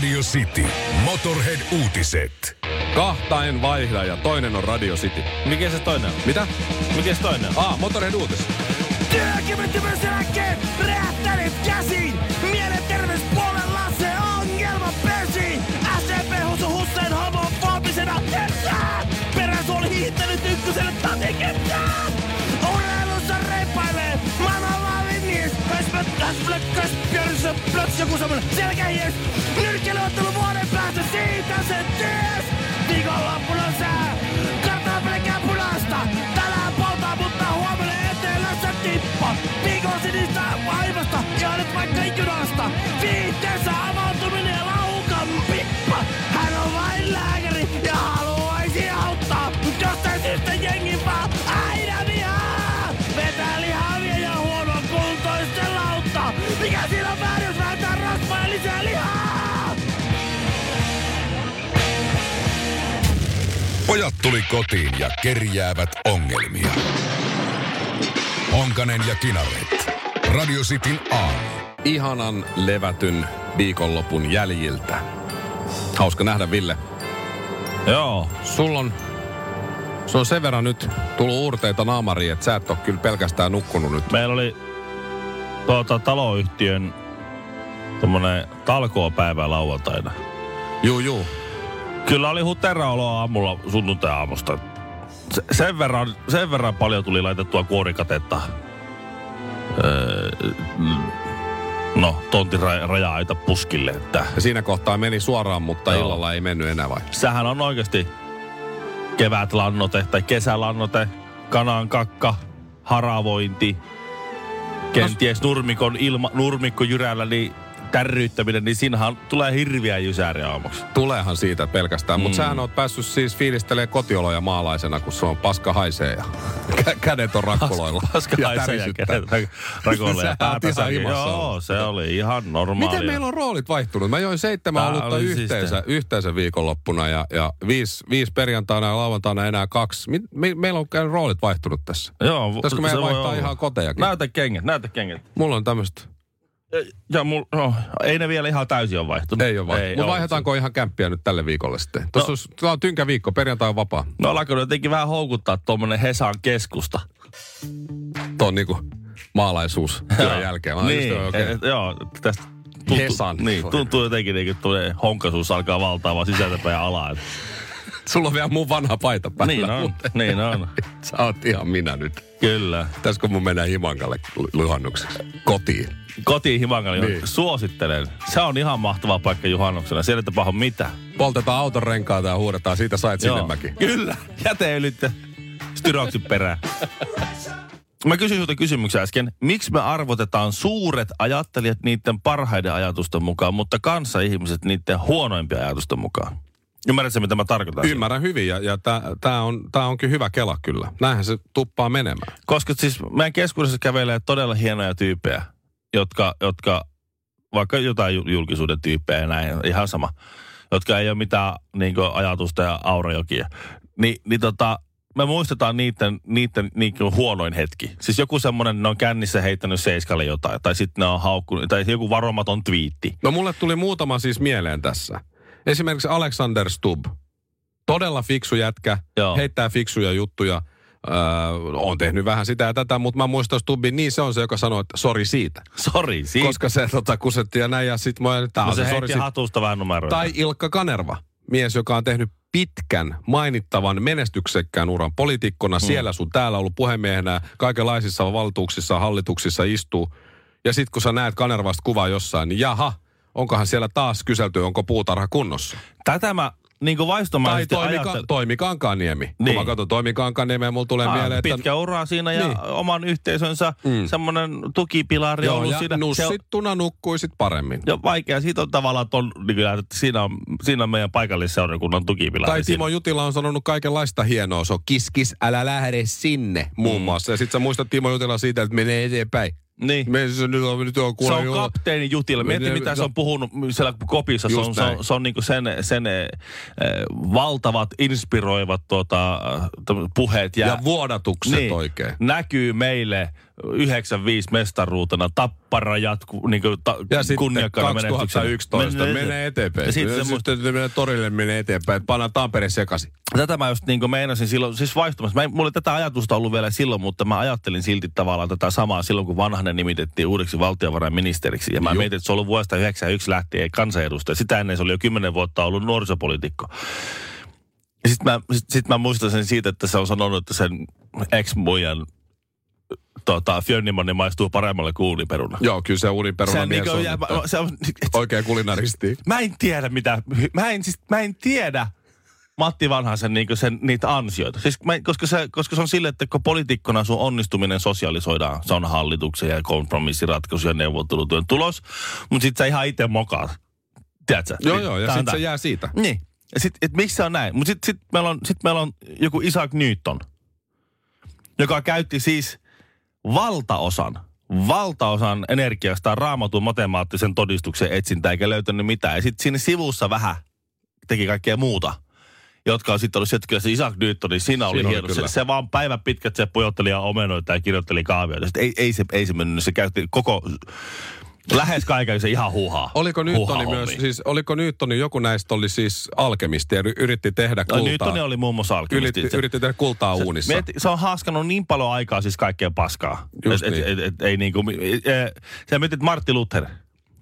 Radio City. Motorhead-uutiset. Kahta en vaihda ja toinen on Radio City. Mikä se toinen on? Mitä? Mikä se toinen on? Ah, Motorhead-uutiset. Työkyvyttömyyseläkkeen räjähtäneet käsiin! Mielenterveyspuolen Lasse ongelma pesi! SCP Husu Hussein homofobisena! Peräsuoli hiihtänyt ykköselle tatikentään! Höspöt, läsflökkös, pjörsö, plöts, joku semmonen selkähies! Nyrkkelyottelu vuoden päästä, siitä se ties! Viikonloppuna sää, kartaa pelkää punaista! Tänään poltaa, mutta huomenna etelässä tippa! Viikon sinistä vaivasta, ja nyt vaikka junasta! Viihteessä Pojat tuli kotiin ja kerjäävät ongelmia. Honkanen ja Kinaret. Radio Cityn aamu. Ihanan levätyn viikonlopun jäljiltä. Hauska nähdä, Ville. Joo. Sulla on, se on sen verran nyt tullut uurteita naamariin, että sä et ole kyllä pelkästään nukkunut nyt. Meillä oli tuota, taloyhtiön tommonen talkoopäivä lauantaina. Juu, juu. Kyllä oli huteraoloa aamulla sunnuntai-aamusta. Se, sen, verran, sen verran paljon tuli laitettua kuorikatetta. Öö, mm, no, tontin ra- raja-aita puskille. Että Ja siinä kohtaa meni suoraan, mutta Joo. illalla ei mennyt enää vai? sähän on oikeasti kevätlannote tai kesälannote, kanan kakka, haravointi, kenties nurmikon ilma, nurmikko jyrällä, niin tärryyttäminen, niin siinähän tulee hirviä jysääriä aamuksi. Tuleehan siitä pelkästään, mutta Mm. sähän oot päässyt siis fiilistelee kotioloja maalaisena, kun se on paska haisee ja kä- kädet on rakkuloilla. Paska ja haisee ja kädet ra- rakoille ja Sä oot päätä ihan Joo, se oli ihan normaalia. Miten meillä on roolit vaihtunut? Mä join seitsemän Tää olutta oli yhteensä, siistiä. yhteensä viikonloppuna ja, ja viisi, viisi perjantaina ja lauantaina enää kaksi. Mi, me, meillä on käynyt roolit vaihtunut tässä. Joo, Pitäisikö meidän se voi vaihtaa ihan kotejakin? Näytä kengät, näytä kengät. Mulla on tämmöistä. Ja mul, no, ei ne vielä ihan täysin ole vaihtunut. Ei ole vaihtunut. Mutta vaihdetaanko ihan kämppiä nyt tälle viikolle sitten? Tuossa no. on tynkä viikko, perjantai on vapaa. No alkoi jotenkin vähän houkuttaa tuommoinen Hesan keskusta. Tuo on niinku maalaisuus työn jälkeen. Mä niin, just, okay. et, joo, tästä tuntuu, Hesan. Niin, tuntuu jotenkin niin kuin honkaisuus alkaa valtaamaan sisältäpäin ja alaa. Sulla on vielä mun vanha paita päällä. niin on, niin on. Sä oot ihan minä nyt. Kyllä. Pitäisikö mun mennä Himankalle luhannukseksi? Kotiin. Kotiin Himangali Niin. suosittelen. Se on ihan mahtava paikka juhannuksena. Siellä ei tapahdu mitään. Poltetaan auton renkaata ja huudetaan, siitä sait sinne mäkin. Kyllä. Jäteylyt ja styroksit perään. Mä kysyin sulta kysymyksen äsken. Miksi me arvotetaan suuret ajattelijat niiden parhaiden ajatusten mukaan, mutta kanssa-ihmiset niiden huonoimpien ajatusten mukaan? Ymmärrätkö, mitä mä tarkoitan? Ymmärrän hyvin ja, ja tämä on, tää onkin hyvä kela kyllä. Näinhän se tuppaa menemään. Koska siis meidän keskuudessa kävelee todella hienoja tyyppejä, jotka, jotka vaikka jotain ju- julkisuuden tyyppejä ja näin, ihan sama, jotka ei ole mitään niin ajatusta ja aurajokia. Ni, niin tota, me muistetaan niiden, niiden niin huonoin hetki. Siis joku semmoinen, ne on kännissä heittänyt seiskalle jotain, tai sitten ne on haukkunut, tai joku varomaton twiitti. No mulle tuli muutama siis mieleen tässä. Esimerkiksi Alexander Stubb. Todella fiksu jätkä, Joo. heittää fiksuja juttuja. Öö, on tehnyt vähän sitä ja tätä, mutta mä muistan Stubbin, niin se on se, joka sanoo, että sori siitä. Sori, siitä. Koska se tota, kusetti ja näin ja sit mä tää no se se, heitti hatusta vähän numeroita. Tai Ilkka Kanerva, mies, joka on tehnyt pitkän, mainittavan, menestyksekkään uran poliitikkona. Mm. Siellä sun täällä ollut puhemiehenä, kaikenlaisissa valtuuksissa, hallituksissa istuu. Ja sit kun sä näet Kanervasta kuvaa jossain, niin jaha, onkohan siellä taas kyselty, onko puutarha kunnossa? Tätä mä niin Tai vaistomaisesti toimi, ajattelin. toimi Kankaaniemi. Niin. Kun mä katson Toimi Kankaniemeä, mulla tulee Ah, mieleen, että... pitkä ura siinä ja Niin. oman yhteisönsä Mm. semmoinen tukipilari Joo, ollut ja siinä. Se nussittuna nukkuisit paremmin. ja vaikea. Siitä on tavallaan ton, niin kyllä, että siinä on, siinä on meidän paikallisseurakunnan tukipilari. Tai siinä. Timo Jutila on sanonut kaikenlaista hienoa. Se on kiskis, älä lähde sinne muun Mm. muassa. Ja sit sä muistat Timo Jutila siitä, että menee eteenpäin. Niin. Me, se nyt on, nyt on Se on kapteeni Jutila. Mieti, Ne- mitä se no- on puhunut siellä kopissa. Se on, se on, se on niinku sen, sen eh, valtavat, inspiroivat tuota, puheet. Ja, ja vuodatukset niin, oikein. näkyy meille 95 mestaruutena, tappara jatku, niin kuin ta, Ja kunniakkaana menestyksenä. 2011 menee, eteenpäin. Ja sitten semmoista, sitten menee torille menee eteenpäin, että pannaan Tampere sekaisin. tätä mä just niin meinasin silloin, siis vaihtumassa. Mä, en- mulla oli tätä ajatusta ollut vielä silloin, mutta mä ajattelin silti tavallaan tätä samaa silloin, kun vanhanen nimitettiin uudeksi valtiovarainministeriksi. Ja mä Joo. mietin, että se on ollut vuodesta 1991 lähtien kansanedustaja. Sitä ennen se oli jo 10 vuotta ollut nuorisopoliitikko. Ja sitten mä, sit, sit mä muistan sen siitä, että se on sanonut, että sen ex-muijan tota, Fjörnimanni maistuu paremmalle kuin uuniperuna. Joo, kyllä se uniperuna mies niinku on. jää- että se on, Oikein kulinaristi. mä en tiedä mitä, mä en, siis, mä en tiedä Matti Vanhasen niin sen, niitä ansioita. Siis mä, koska, se, koska se on sille, että kun poliitikkona sun onnistuminen sosialisoidaan, se on hallituksen ja kompromissiratkaisu ja neuvottelutyön tulos, mutta sit sä ihan itse mokaat. Tiedätkö? Joo, Niin, joo, ja sitten se jää siitä. Niin. Ja sit, et miksi se on näin? Mutta sitten sit meillä, on, sit meillä on joku Isaac Newton, joka käytti siis valtaosan, valtaosan energiasta raamatun matemaattisen todistuksen etsintää eikä löytänyt mitään. Ja sitten siinä sivussa vähän teki kaikkea muuta jotka on sitten ollut se, että kyllä se Isaac Newton, niin siinä oli Siinä hieno. Se, se, vaan päivän pitkät se pujotteli ja omenoita ja kirjoitteli kaavioita. Sitten ei, ei, se, ei se mennyt, se käytti koko, lähes kaiken se ihan huuhaa. Oliko Newtoni myös, siis oliko Newtoni, joku näistä oli siis alkemisti ja yritti tehdä No, kultaa. Newton oli muun muassa alkemisti. yritti, yritti tehdä kultaa uunissa. Mieti, se on haaskanut niin paljon aikaa siis kaikkea paskaa. Just et, niin. et, et, et, ei niinku, e, sä mietit Martti Luther.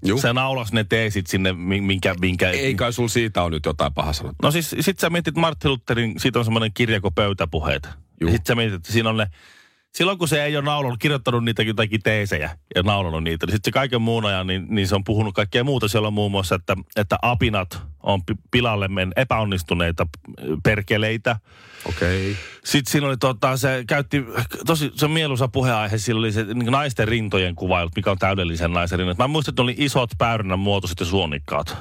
Juh. Se naulasi ne teesit sinne, mi- minkä... minkä Ei kai sul siitä on nyt jotain paha sanottu. No siis sit sä mietit Martti Lutherin, siitä on semmoinen kirja kuin Pöytäpuheet. Juh. sit sä mietit, että siinä on ne... Silloin kun se ei ole naulannut, kirjoittanut niitä jotakin teesejä ja naulannut niitä, niin sitten se kaiken muun ajan, niin, niin se on puhunut kaikkea muuta. Siellä on muun muassa, että, että apinat on pi- pilalle men epäonnistuneita perkeleitä. Okei. Okay. Sitten siinä oli tota, se käytti, tosi, se on mieluisa puheenaihe, sillä oli se niin naisten rintojen kuvailut, mikä on täydellisen naisen rinnat. Mä muistan, että oli isot päärynän muotoiset ja suonikkaat.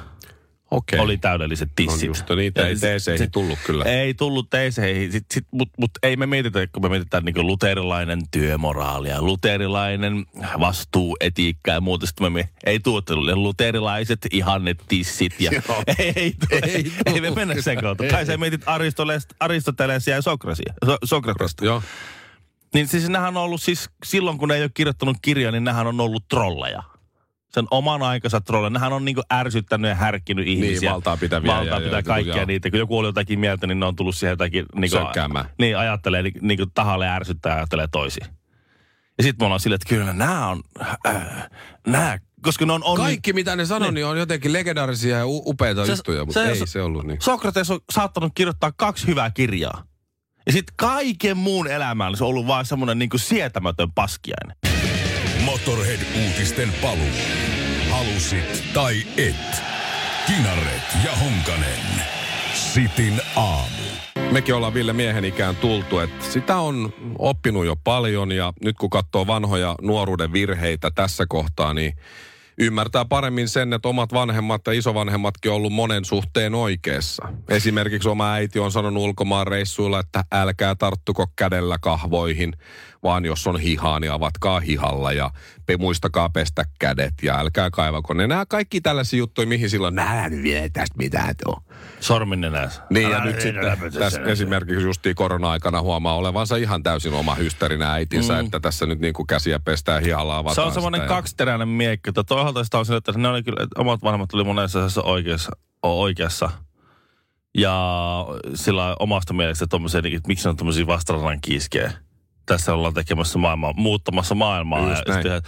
Okei. Oli täydelliset tissit. No just, niitä Ja ei teeseihin sit- tullut kyllä. Ei tullut teeseihin, sit, sit, mutta mut ei me mietitä, kun me mietitään niin luterilainen työmoraalia, luterilainen vastuuetiikka ja muuta. Sitten me, ei tuottelu, luterilaiset ihannet tissit ja Joo. ei, ei, Ei ei, ei, me mennä sen kautta. Ei. Tai sä mietit Aristoteles, Aristotelesia ja Sokrasia, so, Sokratesta. Joo. Niin siis nämähän on ollut siis, silloin kun ne ei ole kirjoittanut kirjaa, niin nämähän on ollut trolleja. Sen oman aikansa trolleja. Nämähän on niinku ärsyttänyt ja härkkinyt ihmisiä. Niin, valtaa pitäviä Valtaa ja- pitää ja- kaikkea joo. niitä. Kun joku oli jotakin mieltä, niin ne on tullut siihen jotakin... Niinku, Sökkäämään. Niin, ajattelee niin, niin kuin tahalle ärsyttää ja ajattelee toisin. Ja sitten me ollaan silleen, että kyllä nämä on... Äh, nämä, koska ne on... on Kaikki mitä ne sanoi, niin on jotenkin legendaarisia ja upeita Se- juttuja, mutta se- ei se- se ollut niin. Sokrates on saattanut kirjoittaa kaksi hyvää kirjaa. Ja sitten kaiken muun elämään se on ollut vaan semmoinen niin sietämätön paskiainen. Motorhead-uutisten paluu. Halusit tai et. Kinaret ja Honkanen. Sitin aamu. Mekin ollaan Ville miehen ikään tultu, että sitä on oppinut jo paljon ja nyt kun katsoo vanhoja nuoruuden virheitä tässä kohtaa, niin ymmärtää paremmin sen, että omat vanhemmat ja isovanhemmatkin on ollut monen suhteen oikeassa. Esimerkiksi oma äiti on sanonut ulkomaan reissuilla, että älkää tarttuko kädellä kahvoihin, vaan jos on hihaa, niin avatkaa hihalla ja pe- muistakaa pestä kädet ja älkää kaivako. Ne nämä kaikki tällaisia juttuja, mihin silloin, nää vielä tästä mitään tuo. Sorminnenäs. Niin ja nyt sitten tässä esimerkiksi justiin korona-aikana huomaa olevansa ihan täysin oma hysteerinä äitinsä, mm. että tässä nyt niin kuin käsiä pestään hihalla avataan Se on semmoinen ja- kaksiteräinen miekki. Että toisaalta sitä on sille, että ne oli kyllä, että omat vanhemmat oli monessa asiassa oikeassa. oikeassa. Ja sillä omasta mielestä tommosia, että miksi ne on tommosia vastarannan kiiskejä. Tässä ollaan tekemässä maailmaa, muuttamassa maailmaa. Just ja näin. sitten,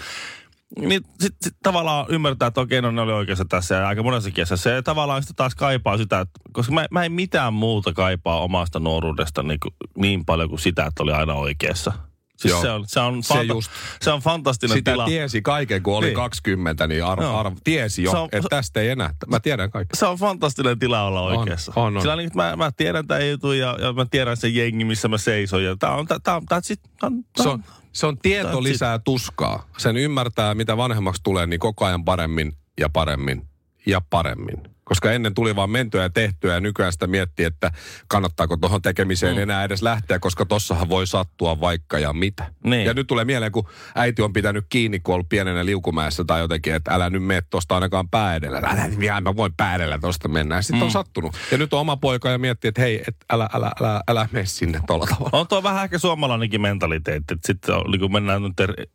niin sit, sit tavallaan ymmärtää, että okei, no ne oli oikeassa tässä ja aika monessa kielessä. Se tavallaan sitten taas kaipaa sitä, että, koska mä, mä en mitään muuta kaipaa omasta nuoruudesta niin, kuin, niin paljon kuin sitä, että oli aina oikeassa. Siis Joo. se on, se on, Se fanta- just. se on fantastinen Sitä tila. tiesi kaiken, kun oli Niin. 20, niin ar- Joo. ar- tiesi jo, Se on- että tästä ei enää. Mä tiedän kaiken. Se on fantastinen tila olla oikeassa. on, on. Sillä niin, mä, mä tiedän tämän jutun ja, ja mä tiedän sen jengi, missä mä seison. Ja tää on, tää, tää, tää, sit, tää, on- tää, Se on, se on tieto lisää tuskaa. Sen ymmärtää, mitä vanhemmaksi tulee, niin koko ajan paremmin ja paremmin ja paremmin. Koska ennen tuli vaan mentyä ja tehtyä ja nykyään sitä miettii, että kannattaako tuohon tekemiseen mm. enää edes lähteä, koska tossahan voi sattua vaikka ja mitä. Niin. Ja nyt tulee mieleen, kun äiti on pitänyt kiinni, kun on ollut pienenä liukumäessä tai jotenkin, että älä nyt mene tuosta ainakaan pää edellä. Älä, vielä mä voin pää edellä tuosta mennä. Ja sitten mm. on sattunut. Ja nyt on oma poika ja miettii, että hei, et älä, älä, älä, älä mene sinne tuolla tavalla. on tuo vähän ehkä suomalainenkin mentaliteetti. Että sitten niin kun mennään nyt ter-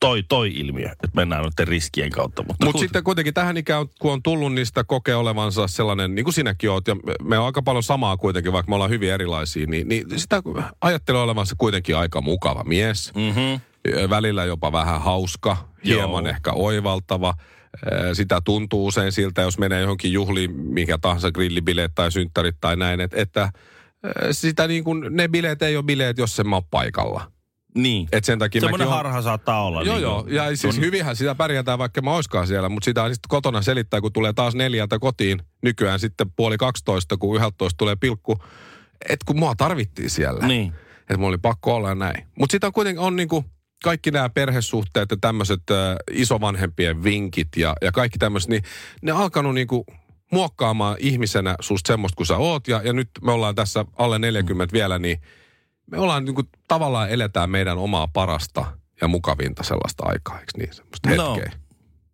toi, toi ilmiö, että mennään noiden riskien kautta. Mutta kut- sitten kuitenkin tähän ikään, kun on tullut niistä kokee olevansa sellainen, niin kuin sinäkin oot, ja me- on aika paljon samaa kuitenkin, vaikka me ollaan hyvin erilaisia, niin, niin sitä ajattelee olevansa kuitenkin aika mukava mies. Mhm. Välillä jopa vähän hauska, hieman Joo. ehkä oivaltava. Sitä tuntuu usein siltä, jos menee johonkin juhliin, mikä tahansa grillibileet tai synttärit tai näin, että, että sitä niin kuin, ne bileet ei ole bileet, jos en mä ole paikalla. Niin. Et sen takia Semmoinen mäkin oon- harha saattaa olla. Joo, niin joo. Ja siis hyvinhän sitä pärjätään, vaikka mä oiskaan siellä, mutta sitä sitten kotona selittää, kun tulee taas neljältä kotiin nykyään sitten puoli 12, kun 11 tulee pilkku, että kun mua tarvittiin siellä. Niin. Että mulla oli pakko olla ja näin. Mutta sitä on kuitenkin on niinku kaikki nämä perhesuhteet ja tämmöiset äh, isovanhempien vinkit ja, ja kaikki tämmöiset, niin ne on alkanut niinku muokkaamaan ihmisenä susta semmoista kuin sä oot. Ja, ja nyt me ollaan tässä alle 40 vielä, niin me ollaan niinku tavallaan eletään meidän omaa parasta ja mukavinta sellaista aikaa, eikö niin? Semmoista No, hetkeä.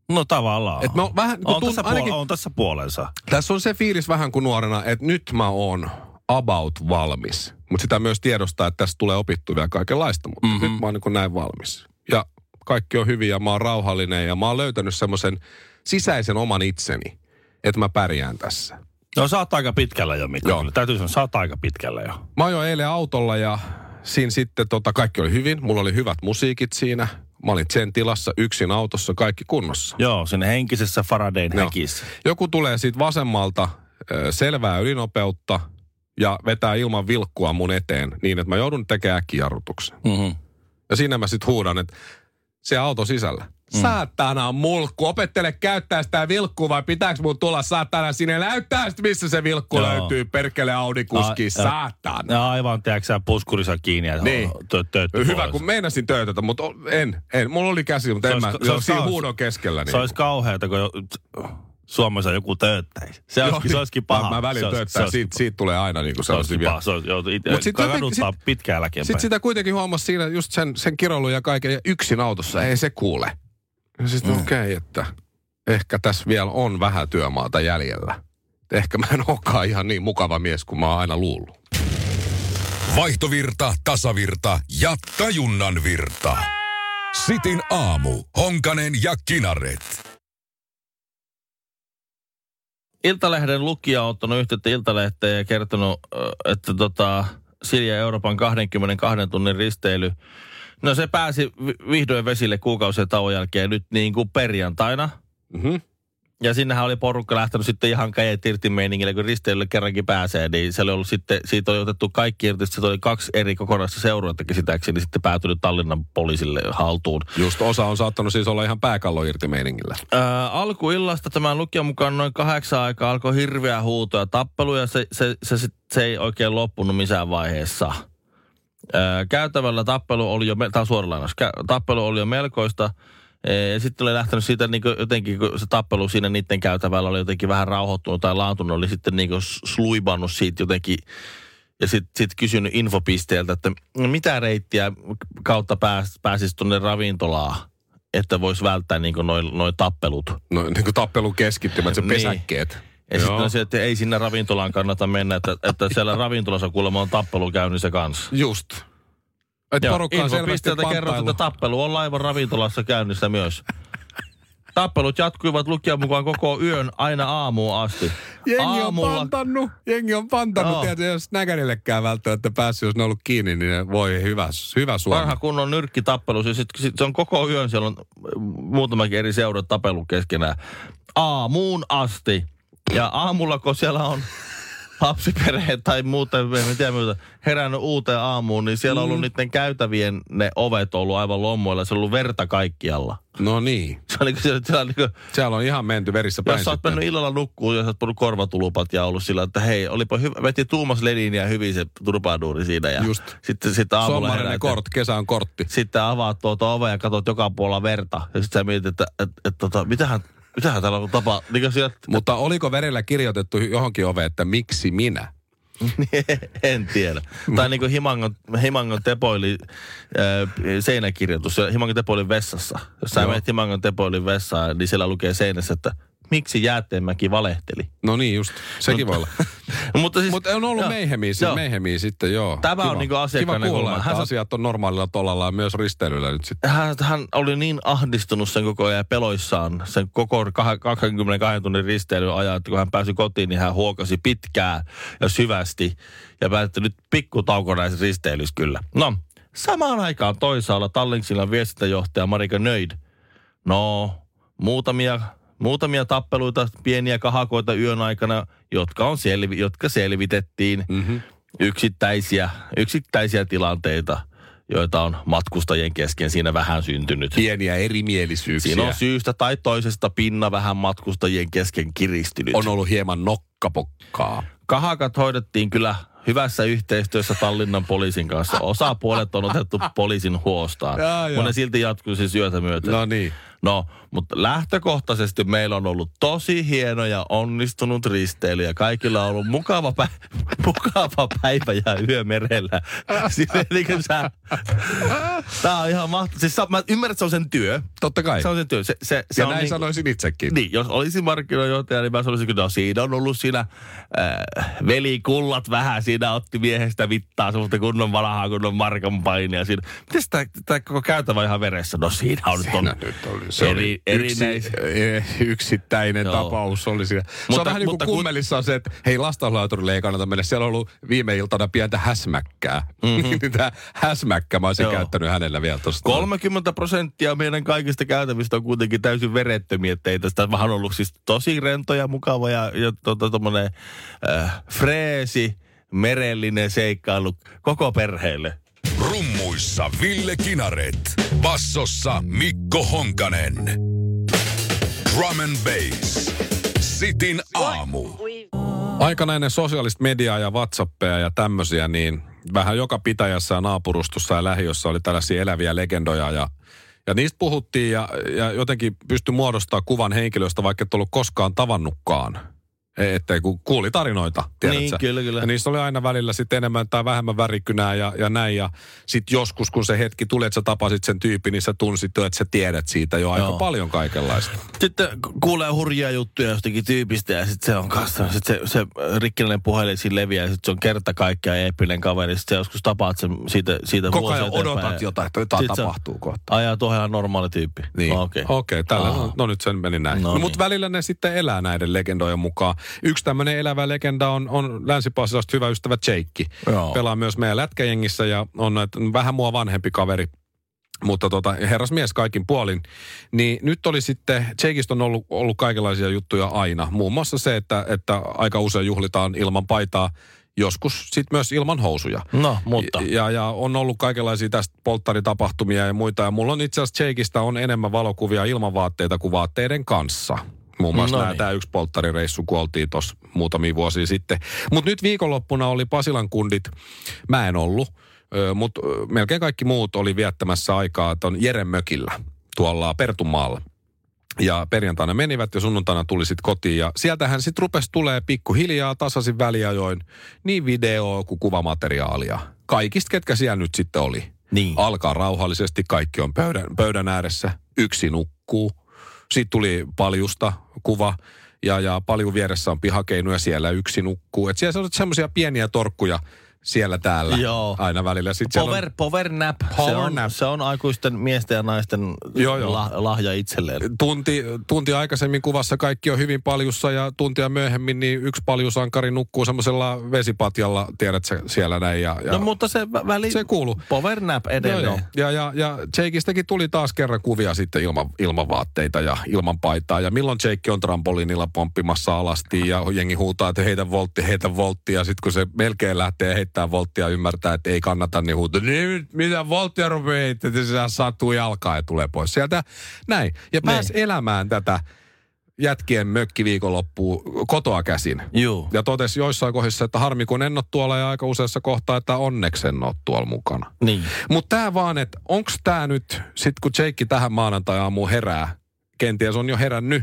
No tavallaan. Et on vähän niinku on, tunt- tässä ainakin- puol- on tässä puolensa. Tässä on se fiilis vähän kuin nuorena, että nyt mä oon about valmis. Mutta sitä myös tiedostaa, että tästä tulee opittua vielä kaikenlaista, mutta Mhm. mm-hmm. nyt mä oon niin näin valmis. Ja kaikki on hyvin ja mä oon rauhallinen ja mä oon löytänyt semmoisen sisäisen oman itseni, että mä pärjään tässä. No sä oot aika pitkällä jo, Mikko. Joo. Täytyy sanoa, sä oot aika pitkällä jo. Mä ajoin eilen autolla ja siinä sitten tota, kaikki oli hyvin. Mulla oli hyvät musiikit siinä. Mä olin sen tilassa yksin autossa, kaikki kunnossa. Joo, sinne henkisessä Faradayn Joo. häkissä. Joku tulee siitä vasemmalta selvää ylinopeutta ja vetää ilman vilkkua mun eteen niin, että mä joudun tekemään äkkijarrutuksen. Mm-hmm. Ja siinä mä sitten huudan, että se auto sisällä. Mm. Saatana mulkku, opettele käyttää sitä vilkkua vai pitääkö mun tulla saatana sinne näyttää missä se vilkku Joo. löytyy, perkele Audi kuski, ja- saatana. Ja aivan, tiedätkö sä, puskurissa kiinni ja Niin. Hyvä, kun meinasin töötätä, mutta en, en. Mulla oli käsi, mutta Se en olisi- mä. se Se olisi siinä huudon keskellä. Se olisi kauheata, kun Suomessa joku tööttäisi. Se olisikin, se olisikin paha. Mä, mä olisi- tööttää, olisikin siitä, siitä tulee aina niin kuin Se olisi paha. Se olisi Mut sit kaduttaa sit- pitkään jälkeenpäin. Sitten sitä kuitenkin huomasi siinä just sen, sen kiroilun ja kaiken, ja yksin autossa, ei se kuule. Ja sitten mm. okei, okay, että ehkä tässä vielä on vähän työmaata jäljellä. Ehkä mä en olekaan ihan niin mukava mies kuin mä oon aina luullut. Vaihtovirta, tasavirta ja tajunnan virta. Sitin aamu. Honkanen ja Kinaret. Iltalehden lukija on ottanut yhteyttä Iltalehteen ja kertonut, että tota, Silja Euroopan 22 tunnin risteily, no se pääsi vi- vihdoin vesille kuukausien tauon jälkeen nyt niin kuin perjantaina. Mm-hmm. Ja sinnehän oli porukka lähtenyt sitten ihan käjet irti meiningille, kun risteilylle kerrankin pääsee, niin se oli ollut sitten, siitä oli otettu kaikki irti, sitten oli kaksi eri kokonaista seuraa käsittääkseni, niin sitten päätynyt Tallinnan poliisille haltuun. Just osa on saattanut siis olla ihan pääkallo irti meiningillä. Ää, alkuillasta tämän lukijan mukaan noin kahdeksan aikaa alkoi hirveä huuto ja tappelu ja se, se, se, se, se ei oikein loppunut missään vaiheessa. Ää, käytävällä tappelu oli jo, tämä on suora lainaus, Kä- tappelu oli jo melkoista. Ja sitten oli lähtenyt siitä niin jotenkin, kun se tappelu siinä niiden käytävällä oli jotenkin vähän rauhoittunut tai laantunut, oli sitten niin sluibannut siitä jotenkin ja sitten sit kysynyt infopisteeltä, että mitä reittiä kautta pääs, pääsisi tuonne ravintolaan, että voisi välttää niin noin noi tappelut. No niin kuin tappelun keskittymät, se Niin. pesäkkeet. Ja sitten on se, että ei sinne ravintolaan kannata mennä, että, että siellä ravintolassa kuulemma on tappelu käynnissä kanssa. Just. Että Joo, porukka on selvästi infopisteeltä kerrot, että tappelu on laivan ravintolassa käynnissä myös. Tappelut jatkuivat lukijan mukaan koko yön aina aamuun asti. Jengi on pantannut, jengi on pantannut. Joo. Tiedätkö, jos näkärillekään välttämättä päässyt, jos ne on ollut kiinni, niin voi hyvä, hyvä Suomi. Vanha kunnon nyrkkitappelu. Siis sit, sit se on koko yön, siellä on muutamakin eri seurat tapellut keskenään. Aamuun asti. Ja aamulla, kun siellä on lapsiperheet tai muuten, en tiedä muuta, herännyt uuteen aamuun, niin siellä on ollut niiden käytävien ne ovet ollut aivan lommoilla. Se on ollut verta kaikkialla. No niin. Se on niin kuin, siellä, siellä on niin kuin, Siellä on ihan menty verissä päin jos sä oot mennyt illalla nukkuun ja sä oot pannut korvatulupat ja ollut sillä, että hei, olipa hyvä, veti Tuumas Ledin ja hyvin se turpaaduuri siinä. Ja Just. Sitten, sitten aamulla Sommarinen kort, kesä on kortti. sitten avaat tuota ovea ja katsot joka puolella verta. Ja sitten sä mietit, että et, et, tota, mitähän, mitähän täällä on tapa. Niin sieltä, Mutta oliko verellä kirjoitettu johonkin oveen, että miksi minä? en tiedä. Tai niin kuin Himangon, Himangon tepoili äh, seinäkirjoitus. Himangon tepoilin vessassa. Jos sä menet Himangon tepoilin vessaan, niin siellä lukee seinässä, että miksi Jäätteenmäki valehteli. No niin just, sekin voi olla. Mutta siis, Mutta on ollut joo, meihemiä, joo. meihemiä sitten, joo. Tämä on Kiva. niinku asiakkaan Kiva kuulla, Hän asiat on normaalilla tolalla ja myös risteilyllä nyt sitten. hän, hän oli niin ahdistunut sen koko ajan ja peloissaan sen koko kah- 22 tunnin risteilyn ajan, että kun hän pääsi kotiin, niin hän huokasi pitkään ja syvästi ja päätti nyt pikku näissä risteilyssä kyllä. No, samaan aikaan toisaalla Tallinksillan viestintäjohtaja Marika Nöid. No, muutamia, muutamia tappeluita, pieniä kahakoita yön aikana, jotka, on selvi, jotka selvitettiin. Mm-hmm. Yksittäisiä, yksittäisiä tilanteita, joita on matkustajien kesken siinä vähän syntynyt. Pieniä erimielisyyksiä. Siinä on syystä tai toisesta pinna vähän matkustajien kesken kiristynyt. on ollut hieman nokkapokkaa. Kahakat hoidettiin kyllä hyvässä yhteistyössä Tallinnan poliisin kanssa. Osapuolet on otettu poliisin huostaan. Mutta ne silti jatkuisi syötä myöten. No niin. No, mutta lähtökohtaisesti meillä on ollut tosi hieno ja onnistunut risteily ja kaikilla on ollut mukava, pä- mukava päivä ja yö merellä. Niin kuin sä, tää on ihan mahtavaa. Siis sä, mä ymmärrän, että se on sen työ. Totta kai. Se on sen työ. Se, se, se ja on näin niin, sanoisin itsekin. niin, jos olisin markkinoinjohtaja, niin mä sanoisin, että no siinä on ollut siinä äh, velikullat vähän. Siinä otti miehestä vittaa, semmoista kunnon vanhaa, kunnon markan painia. Siinä. Miten tämä, koko käytävä ihan veressä? No siinä on nyt on Siinä nyt oli. Se eri, oli yksi, erinäis... eh, yksittäinen Joo. tapaus oli siinä. se Mutta- on vähän niin kuin kummelissa on se, että hei lastenlauturille ei kannata mennä. Siellä on ollut viime iltana pientä häsmäkkää. Mm-hmm. Tämä häsmäkkä mä olisin Joo. käyttänyt hänellä vielä tuosta. 30 prosenttia meidän kaikista käytävistä on kuitenkin täysin verettömiä, että ei tästä vähän ollut siis tosi rento ja mukava ja, ja to, tommonen äh, freesi, merellinen seikkailu koko perheelle. Rummuissa Ville Kinaret. Bassossa Mikko Honkanen. Drum and Bass. Sitin aamu. Aikana ennen sosiaalista mediaa ja Whatsappia ja tämmöisiä, niin vähän joka pitäjässä ja naapurustossa ja lähiössä oli tällaisia eläviä legendoja ja ja niistä puhuttiin ja, ja jotenkin pystyi muodostamaan kuvan henkilöstä, vaikka et ollut koskaan tavannutkaan. E- Että kun kuuli tarinoita, tiedätkö? Niin, kyllä, kyllä. Ja niissä oli aina välillä sitten enemmän tai vähemmän värikynää ja, ja näin. Ja sitten joskus, kun se hetki tuli, että sä tapasit sen tyypin, niin sä tunsit jo, että sä tiedät siitä jo aika Joo. paljon kaikenlaista. Sitten ku- kuulee hurjia juttuja jostakin tyypistä ja sitten se on kanssa, sit se, se rikkinäinen puhelin siinä leviää ja sitten se on kerta kaikkiaan eeppinen kaveri. Sitten joskus tapaat sen siitä, siitä Koko ajan odotat ja jotain, että jotain tapahtuu kohta. Ajaa tuohon ihan normaali tyyppi. Niin. Okei. Okei, okay, tällä, Aa. no, no nyt sen meni näin. No No, niin. Mutta välillä ne sitten elää näiden legendojen mukaan. Yksi tämmöinen elävä legenda on, on Länsi-Passilasta hyvä ystävä Jake. Joo. Pelaa myös meidän lätkäjengissä ja on näitä- vähän mua vanhempi kaveri. Mutta tota, herrasmies kaikin puolin. Niin nyt oli sitten, Jakeista on ollut, ollut kaikenlaisia juttuja aina. Muun muassa se, että, että aika usein juhlitaan ilman paitaa, joskus sitten myös ilman housuja. No, mutta. Ja, ja on ollut kaikenlaisia tästä polttaritapahtumia ja muita. Ja mulla on itse asiassa Jakeista on enemmän valokuvia ilman vaatteita kuin vaatteiden kanssa. Muun muassa No niin. tämä yksi polttarireissu, kun oltiin tuossa muutamia vuosia sitten. Mutta nyt viikonloppuna oli Pasilan kundit. Mä en ollut, mutta melkein kaikki muut oli viettämässä aikaa ton Jeren mökillä tuolla Pertunmaalla. Ja perjantaina menivät ja sunnuntaina tuli sitten kotiin. Ja sieltähän sitten rupesi tulee pikkuhiljaa tasaisin väliajoin niin video kuin kuvamateriaalia. Kaikista, ketkä siellä nyt sitten oli. Niin. Alkaa rauhallisesti, kaikki on pöydän, pöydän ääressä, yksi nukkuu. Sitten tuli paljusta kuva ja, ja paljon vieressä on pihakeinu ja siellä yksi nukkuu. Et siellä on semmoisia pieniä torkkuja siellä täällä Joo. aina välillä. Sitten Power, on, power nap. se, Power on, nap. se on aikuisten miesten ja naisten Joo, joo. La, lahja itselleen. tunti, tunti aikaisemmin kuvassa kaikki on hyvin paljussa ja tuntia myöhemmin niin yksi paljusankari nukkuu semmoisella vesipatjalla, tiedät sä, siellä näin. Ja, ja No mutta se vä- väli... se kuuluu. Power nap Joo, edelleen. joo. Ja, ja, ja Jakeistäkin tuli taas kerran kuvia sitten ilman, ilman vaatteita ja ilman paitaa. Ja milloin Jake on trampoliinilla pomppimassa alasti ja jengi huutaa, että heitä voltti, heitä voltti. Ja sitten kun se melkein lähtee heittää volttia ymmärtää, että ei kannata, niin huutaa, niin mitä volttia rupeaa heittää, että se sattuu jalkaan ja tulee pois sieltä. Näin. Ja pääs elämään tätä jätkien mökkiviikonloppua kotoa käsin. Juu. Ja totesi joissain kohdissa, että harmi kun en ole tuolla ja aika useassa kohtaa, että onneksi en ole tuolla mukana. Niin. Mutta tämä vaan, että onks tämä nyt, sit kun Jake tähän maanantai-aamuun herää, kenties on jo herännyt,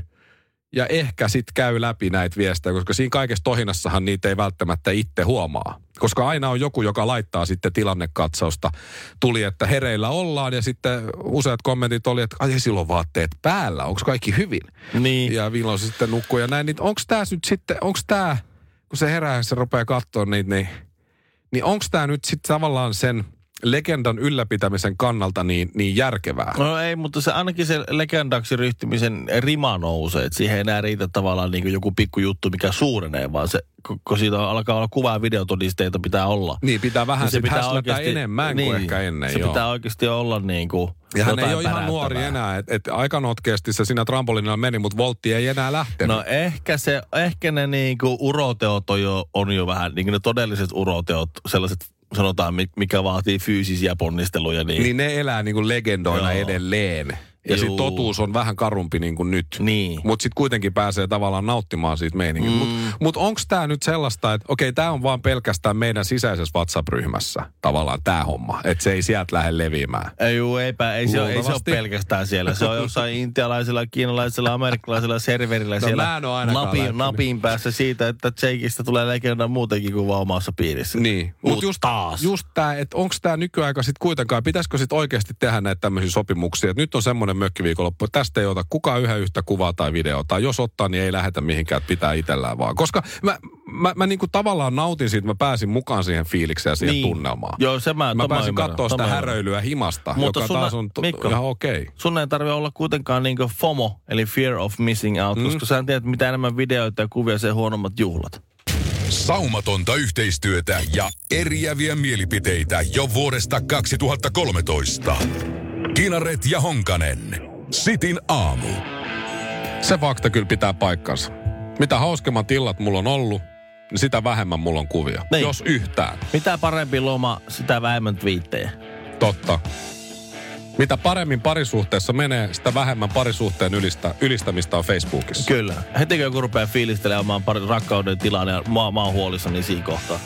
ja ehkä sitten käy läpi näitä viestejä, koska siinä kaikessa tohinassahan niitä ei välttämättä itse huomaa. Koska aina on joku, joka laittaa sitten tilannekatsausta. Tuli, että hereillä ollaan ja sitten useat kommentit oli, että ai silloin vaatteet päällä, onko kaikki hyvin? Niin. Ja milloin se sitten nukkuu ja näin. Niin onko tämä nyt sitten, onko tämä, kun se herää ja se rupeaa katsoa niitä, niin, niin onko tämä nyt sitten tavallaan sen legendan ylläpitämisen kannalta niin, niin järkevää? No ei, mutta se ainakin se legendaksi ryhtymisen rima nousee. Että siihen ei enää riitä tavallaan niin joku pikku juttu, mikä suurenee, vaan se, kun- siitä alkaa olla kuva- ja videotodisteita pitää olla. Niin, pitää vähän Niin sit häslätä enemmän kuin ehkä ennen. Se joo. pitää oikeasti olla niin kuin Ja hän ei ole ihan nuori enää, että et aika notkeasti se siinä trampolinilla meni, mutta voltti ei enää lähtenyt. No ehkä, se, ehkä ne niinku uroteot on jo, on jo vähän, niin ne todelliset uroteot, sellaiset sanotaan, mi- mikä vaatii fyysisiä ponnisteluja. Niin, Niin ne elää niin kuin legendoina Joo. edelleen. Ja sitten totuus on vähän karumpi niin kuin nyt. Niin. Mutta sitten kuitenkin pääsee tavallaan nauttimaan siitä meiningistä. Mm. Mutta mut onko tämä nyt sellaista, että okei, tämä on vaan pelkästään meidän sisäisessä WhatsApp-ryhmässä tavallaan tämä homma. Että se ei sieltä lähde leviämään. Ei, juu, eipä, ei, se, ole, ei se ole pelkästään siellä. Se on jossain intialaisella, kiinalaisella, amerikkalaisella serverillä No siellä napin, napin päässä siitä, että Jakeista tulee legenda muutenkin kuin vaan omassa piirissä. Niin. Mut Mutta just, taas. just tämä, että onko tämä nykyaika sitten kuitenkaan, pitäisikö sitten oikeasti tehdä näitä tämmöisiä sopimuksia, että nyt on semmoinen mökkiviikonloppu, tästä ei ota kukaan yhden yhtä kuvaa tai videota, tai jos ottaa, niin ei lähetä mihinkään, että pitää itsellään vaan. Koska mä, mä, mä niinku tavallaan nautin siitä, että mä pääsin mukaan siihen fiilikseen ja siihen Niin. tunnelmaan. Joo, se mä, Mä pääsin katsoa sitä häröilyä himasta, Mutta joka sun- taas on to- Mikko. ihan okei. Okay. Sun ei tarvitse olla kuitenkaan niinku FOMO, eli fear of missing out, mm. koska sä tiedät, mitä enemmän videoita ja kuvia, sen huonommat juhlat. Saumatonta yhteistyötä ja eriäviä mielipiteitä jo vuodesta 2013. Kinaret ja Honkanen. Sitin aamu. Se fakta kyllä pitää paikkansa. Mitä hauskemmat illat mulla on ollut, niin sitä vähemmän mulla on kuvia. Niin. Jos yhtään. Mitä parempi loma, sitä vähemmän twiittejä. Totta. Mitä paremmin parisuhteessa menee, sitä vähemmän parisuhteen ylistä, ylistämistä on Facebookissa. Kyllä. Heti kun joku rupeaa fiilistelemään oman parin rakkauden tilan ja mä, mä oon huolissani siinä kohtaa.